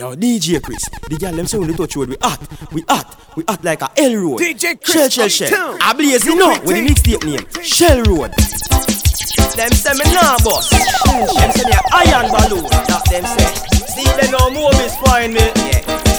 Yo, DJ Chris, the girl them say when they touch road, we hot, we hot, we hot like a L road. DJ Chris, shell, shell, shell. I blaze you know with the mixtape name, Shell Road. Them say me nah boss. Them say me a iron balloon. That them say. See they know more is find me. Yeah.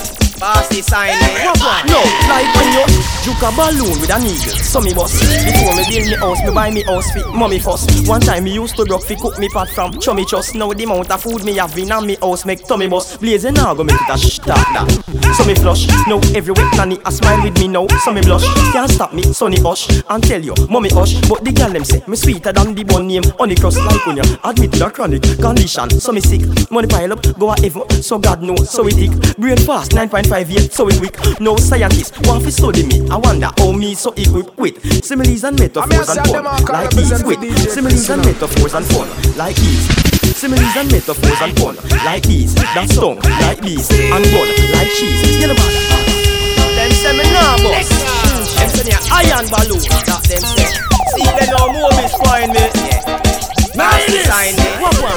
Bossy sign me. No, like when you juke a balloon with an eagle. So me boss. Before me build me house, me buy me house fit mommy first. One time me used to rock fi cook me pot from chummy trust. Now the amount of food me have in me house make tummy bust. Blazing now go make it a stop that. So me flush. Now every week nanny a smile with me now. So me blush. Can't stop me, sonny hush. And tell you, mommy hush. But the girl them say me sweeter than the bun name. Honey cross like when you admit a chronic condition. So me sick. Money pile up, go a heaven. So God knows. So it thick. Brain fast, 9.5 five years, so it weak. No scientist want to study me. I wonder how me so equipped with similes and metaphors and fun like these. With similes and metaphors and fun like these. Similes and metaphors and fun like these. That song like these and bun like cheese. You know about Them say me nah boss. Them say me a iron balloon. That them say. See they know more me find me. Yeah. Sign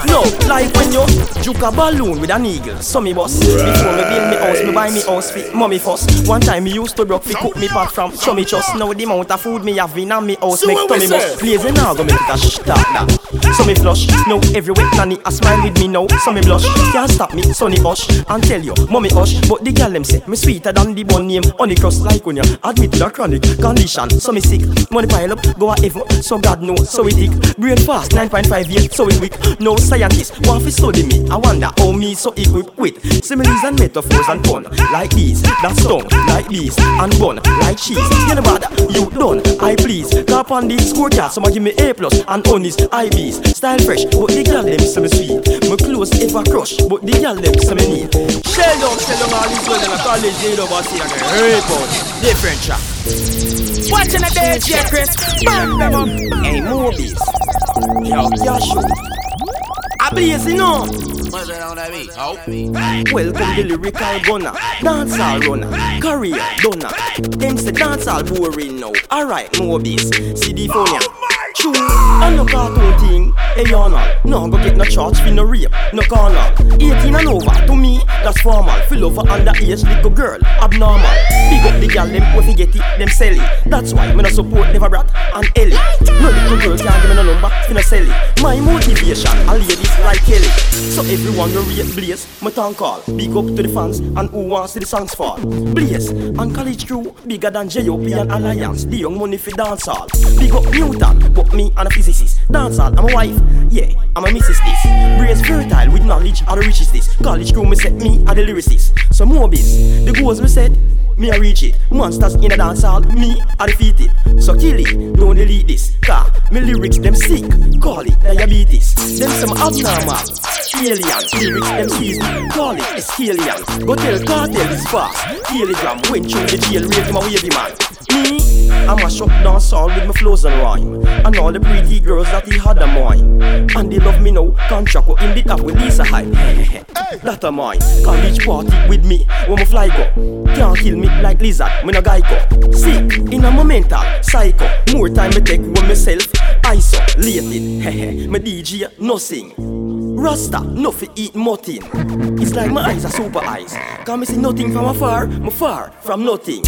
No, like when you juke a balloon with an eagle. So me boss. Before me build me house, me buy me house fit mommy first. One time me used to broke fi cook me pot from show me trust. Now the amount of food me have in me house so make tummy bust. Blazing ah, now go make it a stop that. So me flush. Now every week nanny a smile with me now. So me blush. Can't stop me, sonny hush. And tell you, mommy hush. But the girl them say me sweeter than the bun name. Honey crust like when you admit to the chronic condition. So me sick, money pile up, go a heaven. So God knows, so it thick. Brain fast, 9.5 years, so it weak. No scientist want to study me. I wonder how me so equipped with similes and metaphors and fun like these. That stung like these and bun like cheese. You know what? You done. I please. Cap on the scorecard. Someone give me A plus and honest IBs. Style fresh, but the girl them say me sweet. My clothes ever crush, but the girl them say me neat. Shell down, shell down all these well in a college. They love us here again. Rape out. Different track. Watching the DJ Chris, burn them up. Hey, Moby's. Yo, shoot. I blaze, you know. What's on? Oh. Welcome the lyrical gunner, dancehall runner, career donor. Them say dancehall boring now. Alright, Moby's. CD phone ya. True, I no cartoon thing. Hey, you no go get no charge for no rape, no corner. 18 and over, to me, that's formal. Fill over underage little girl, abnormal. Big up the girl, them if get it, them sell it. That's why me no support Never Brat and Ellie. No little girl can't give me no number, fi no sell it. My motivation, a ladies like Kelly. So everyone go rate Blaze, my town call. Big up to the fans and who wants to the songs fall. Blaze and college crew, bigger than J.O.P. and Alliance. The young money for dancehall. Big up Newton, but me and a physicist. Dancehall, I'm a wife, yeah, I'm a missus this. Brace fertile with knowledge, how the rich is this. College crew, me set me a the lyricist. So more biz, the goals me set, me a reach it. Monsters in a dancehall, me a defeat it. So kill it, don't delete this. Car, me lyrics them sick, call it diabetes. Them some abnormal, alien. Lyrics them season, call it alien. Go tell Kartel is fast. Kilogram went through the jail, him a wavy man. Me, I'm a shop dancehall with my flows and rhyme. And all the pretty girls that he had a mine. And they love me now, contract in the top with Lisa Hyper. that a mine. College party with me, when my fly go. Can't kill me like lizard, me no guy go. Sick, in a mental, psycho. More time me take with myself, isolated. Hehe, my DJ, nothing. Rasta, no fi eat nothing. It's like my eyes are super eyes. Me see nothing from afar, me far from nothing.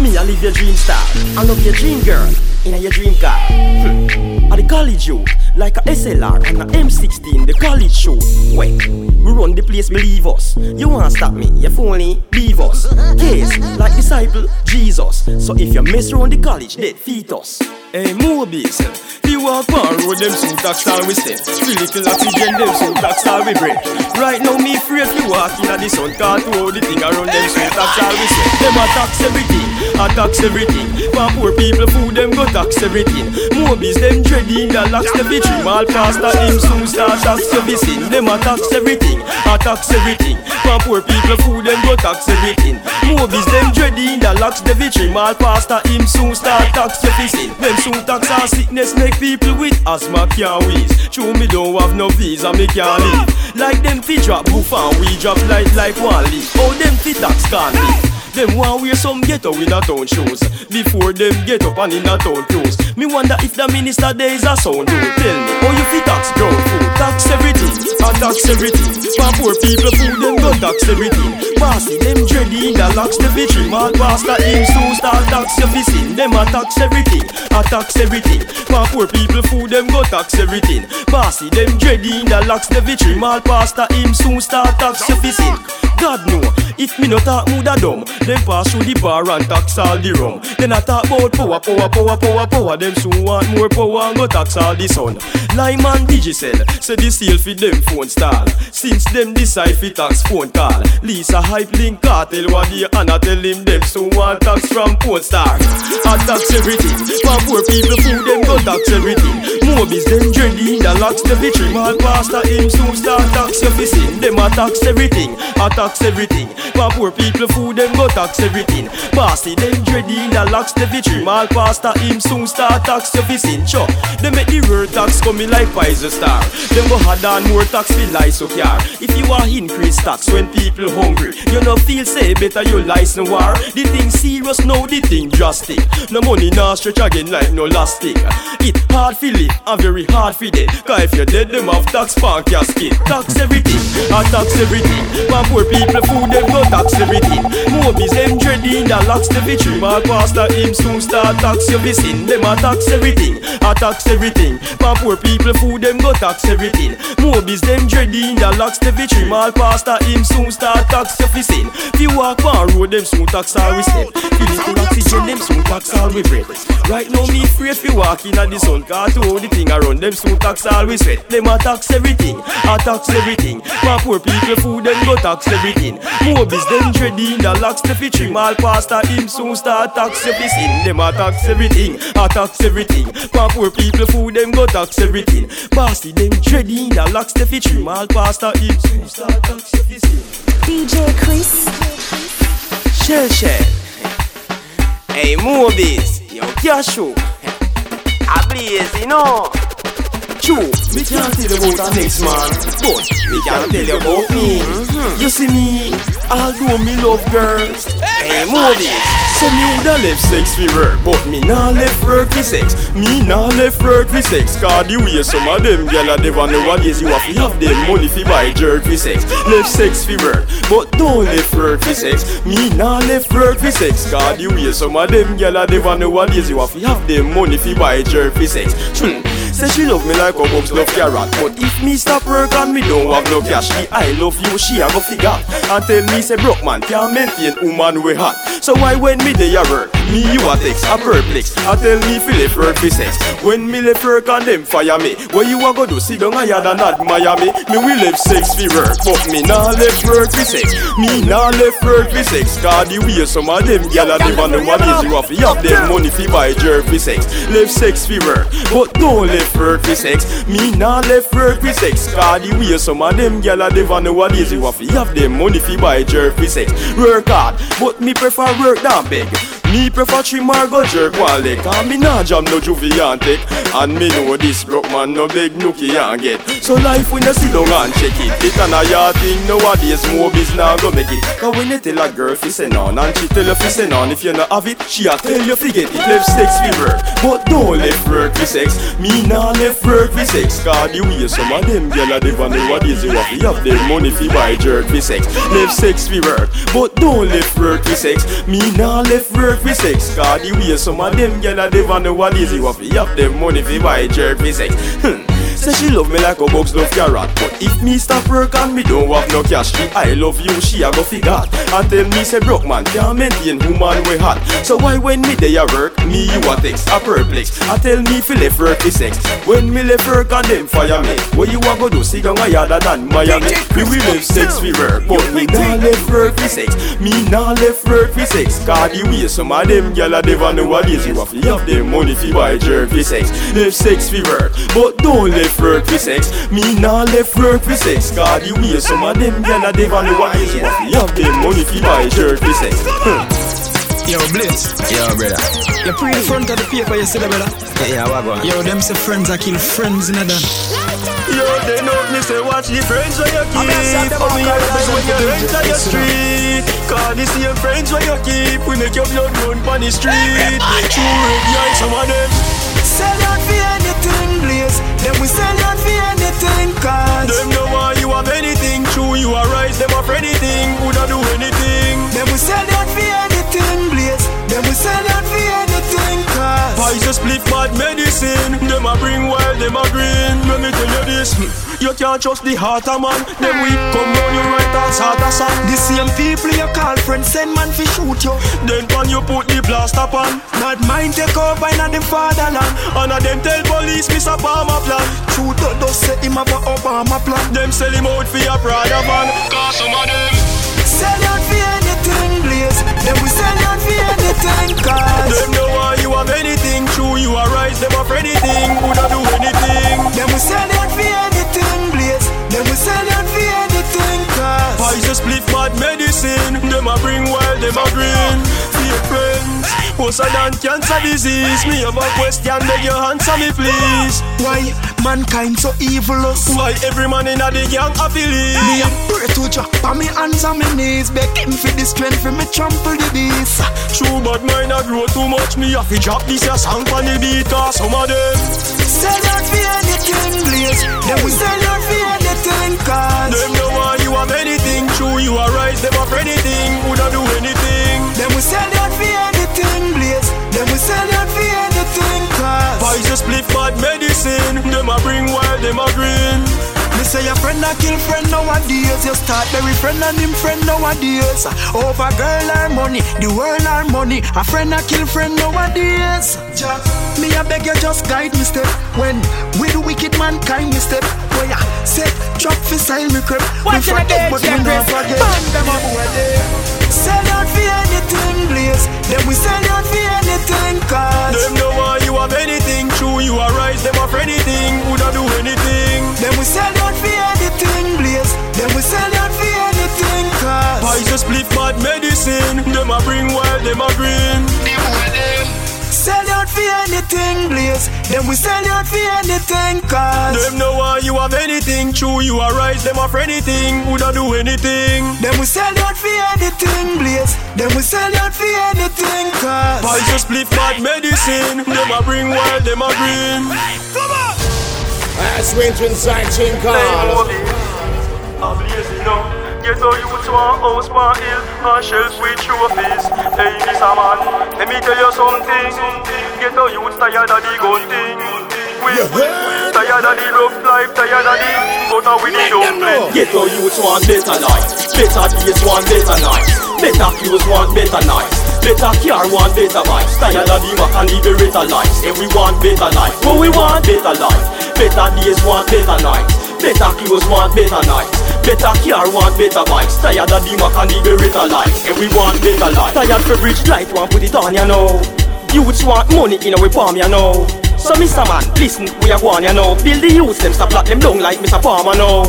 Me, I live your dream star. I love your dream girl in your dream car. Hmm. At the college you, like a SLR and a M16, the college show. Wait, we run the place, believe us. You wanna stop me, you phony, leave us. Case, like disciple, Jesus. So if you mess around the college, they fetus. Hey, Moby's, you walk on road, them soon tax all we step. Feel little oxygen, them soon tax all we break. Right now, me free if you walk in the sun, can't hold the thing around them soon tax all we step. Them a everything, a everything. For poor people, food them go tax everything. Mobies, them dreading the locks the bitch. Mal pastor, him soon start tax servicing. Them a tax everything, a tax everything. For poor people, food them go tax everything. Mobies, them dreading the locks the bitch. Mal pastor, him soon start tax servicing. Them soon tax our sickness make people with asthma can't wheeze. True me don't have no visa, me can't leave. Like them fi drop boof and we drop like like one leaf. Them fi tax can't leave. Them want wear some ghetto in a town shoes. Before them get up and in a town clothes. Me wonder if the minister there is a sound dude. Tell me, how you fit tax ground food? Tax everything, and tax everything. For poor people food, them go tax everything. Bossy, them dready the locks the victory Mad pastor him soon start tax. Your fishing Them a tax everything, a tax everything. For poor people food, them go tax everything. Bossy, them dready the locks the victory Mad pastor him soon start tax. Your fishing God know, if me not talk mood a dumb Them pass through the bar and tax all the rum. Then I talk about power, power, power, power, power. Them soon want more power and go tax all the sun. Lyman Digicel, say the seal for them phone stall. Since them decide fi tax phone call Lisa Hyper link Kartel what the Anna tell him them soon want tax from porn star. I tax everything, for poor people food them go tax everything. Mobies them dready, the locks. The victory Mal pastor him soon start tax. Your fishing Them a everything, a tax everything. For poor people food, them go tax everything. Bossy, them dready, the locks the victory. Mal pastor, him soon start tax your fishing. Sure, they make the word tax coming like Pfizer star. Them go hard on more tax for lies of car. If you are increase tax when people hungry, you no feel say better you license war. The thing serious now, the thing drastic. No money now stretch again like no elastic. It hard for live and very hard for dead. Cause if you're dead, them have tax your skin, Tax everything, I tax everything. For poor people food, them go tax everything. Mobies, them dreading, that locks the victory. My pastor, him soon start tax your visin. Them a tax everything, a tax everything. My poor people food, them go tax everything. Mobies, them dreading, that locks the victory. My pastor, him soon start tax your visin. If you walk on road, them soon tax all we step. Finish the oxygen, them soon tax all we breath. Right now, me afraid fi walk in the sun, cause to the thing around, them soon tax all we sweat. Them a tax everything, a tax everything. My poor people food, them go tax everything. Mobies them dreading the locks the fitting. Mal pastor him soon start tax everything. Them a tax everything, a tax everything. For poor people food them go tax everything. Bossy them dreading the locks the fitting. Mal pastor him soon start tax everything. DJ Chris. Shell shell. Hey Moby's, yo Casho. I blaze, you know. True, me can't tell you about the next man, but me can tell you about me. You see me, although me love girls, hey, Moby's. So me woulda left sex fi work But me nah left work fi sex. Me nah left work fi sex Cause the way some of them gyal a never nowadays You have to have them money fi buy jerk fi sex. Left sex fi work But don't left work fi sex. Me nah left work fi sex Cause the way some of them gyal a never nowadays You have to have them money fi buy jerk fi sex. Hmm. Say she love me like a bubs love carrot But if me stop work and me don't have no cash The I love you she a go figure. And tell me say broke man can't maintain woman we hot. So why when me day a work Me you a text a perplex. I tell me feel it work for sex. When me left work and them fire me What you a go do? Sit down higher than admire me. Me will left sex for work But me nah left work for sex. Me nah left work for sex Cause the way some of them gyal a live on nowadays You have to have them money fi buy jerk for sex. Left sex for work But don't left left work for sex. Me nah left work for sex. Cause the way some of them gyal a live on nowadays, you have to have them money fi buy jerk for sex. Work hard, but me prefer work than beg. Me prefer trim or go jerk one leg Cause me nah jam no juvie and me know this broke man no beg nookie and get. So life when you sit down and check it It and a yard thing nowadays movies now go make it. Cause when you tell a girl fi say none And she tell you fi say none If you not have it, she a tell you fi get it. Left sex fi work But don't left work fi sex. Me nah left work fi sex Cause the way some of them gyal a on nowadays You have to have their money fi buy jerk fi sex. Left sex fi work But don't left work fi sex. Me nah left work fi sex. Cause the way some of them gyal a live on nowadays You have to have them money fi buy jerk fi sex? Hmm. Say she love me like a box love carrot But if me stop work and me don't have no cash She I love you, she a go figure And tell me say broke man can't maintain woman we hot. So why when me day a work, me you a text a perplex. I tell me fi left work fi sex. When me left work and them fire me. What you a go do, sit down a yard than Miami? We left sex fi work But me nah left work fi sex. Me nah left work fi sex. Cause the way some of them gyal a never nowadays. You have to have them money fi buy jerk fi sex. Left sex fi work But don't left work fi sex. Me nah left work fi sex. Cause the way some of them gyal a never nowadays You have to have them money fi buy jerk fi sex. Yo, Blaze. Yo, brother. You print the front of the paper, you see that, brother? Yeah, what go on? Yo, them say friends are kill friends in a done. Yo, they know me say watch the friends where you keep. For me always when you enter your street. Cause the your friends where you keep. We make your blood run on the street. True red eye some of them Sell out for anything, blaze. Then we sell out for anything, cause Them know why you have anything True you are right Them have anything Woulda do anything Then we sell out for anything, blaze. Then we sell out for anything, cause Poison split bad medicine. Them a bring wild, them a green. Let me tell you this. You can't trust the heart of man. Them weak come round you right and sort of song the same people you call friends send man fi shoot you. Then when you put the blast upon Bad mind take over in the fatherland. And a them tell police Miss Obama plan. True to does say him have a Obama plan. Them sell him out for a Prada van Cause some of them Sell out for anything, blaze. Then we sell out for anything, cause Them know why you have anything True you are right Them have anything Woulda do anything Then we sell out for anything, blaze. Then we sell out for anything, cause Poison split bad medicine Them a bring wild, them a Fake friends Worse than cancer disease. Me have a question Beg you answer me please. Why mankind so evil? Why every man in a the gang a Me believe a pray to Jah, on me hands and me knees, beg him for the strength for me trample the beast. True but mine a grow too much. Me have to drop this a song on the beat Cause some of them cause Poison split bad medicine Them a bring wild Them a green Me say your friend a kill friend nowadays. You start bury friend and him friend nowadays. Over girl or money, the world or money. A friend a kill friend nowadays. Just, me a beg you just guide me step. When we the wicked mankind me step. Where ya set drop for style me crep. We Watching the forget but we Dead not Chris. forget. Bang them up. Sell out for anything, blaze. Then we sell out for anything, cause. Them know why you have anything True you are right Them have anything Woulda do anything Then we sell out for anything, blaze. Then we sell out for anything, cause. Poison split bad medicine Them a bring anything, blaze. Then we sell out for anything, cause. Them know why you have anything True you are right Them have anything Woulda do anything Then we sell out for anything, blaze. Then we sell out for anything, cause. Poison split bad medicine Them a bring wild Them a green That's winter inside Chin Call. I'm lazy now. Get youth to a house for hill and shelf with trophies. Hey, Mr. Man, let me tell you something. Get a youth tired of the gun thing. We tired of the rough life, tired of the butter with the dumpling. Get youth want better life, better days want better nights, better clothes want better nights. Better car want better vibes Tired of the mac and the beretta lives And we want better life But we want better life Better days want better nights Better clothes want better nights Better car want better bikes Tired of the mac and the beretta life And we want better life Tired for bridge light want put it on you know Youths want money in our palm you know So Mr. Man, listen we are one you know Build the youths them stop lock them down like Mr. Palmer now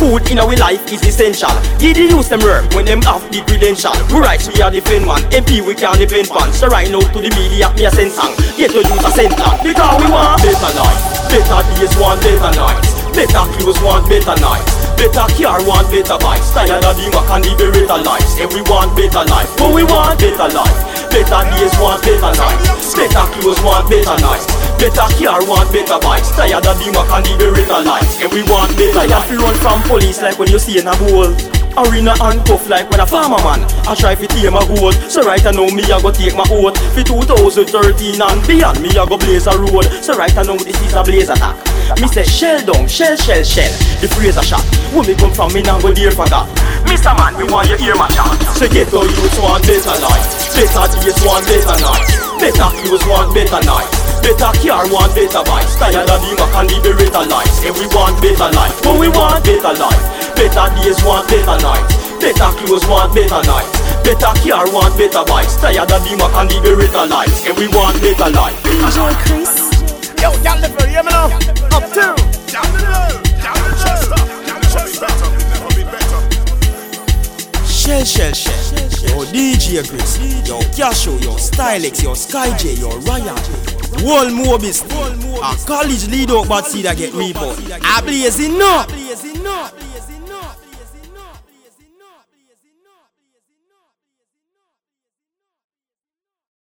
Food in our life is essential. Give the youth them work when them have the credential. We rights we are defend man. MP we can't defend man. So right now to the media me a send song. Get your youth a send plan. Because we want better life. Better days want better nights. Better clothes want better nights. Better car want better bikes. Tired of the mac and the beretta lives. Everyone better life. But we want better life. Better days want better nights. Better clothes want better nights. Better car want better bikes Tired of the mac and the beretta lights want better life Tired run from police like when you see in a hole or in a handcuff like when a farmer man. I try to tame a goat So right I know me I go take my oath. For 2013 and beyond me I go blaze a road. So right I know this is a blaze attack. Me say shell down, shell, shell, shell. The a shot. When me come from me now go there for that. Mr. Man, me want you hear my shot So get all youths want better life Better days want better nights Better clothes want better nights Better car want better bikes Tired of the mac and the beretta lights. And we want better life. But we want better life Better days want better nights Better clothes want better nights Better car want better bikes. Tired of the mac and the beretta lights And we want better life. Joy Chris. Yo, y'all live for you, know? Up two. Shell, shell, shell. Yo DJ Chris. Yo Casho, yo Stylex, yo Sky J, yo Ryan. Wall Moby's A college lead out but see that get report I blazing up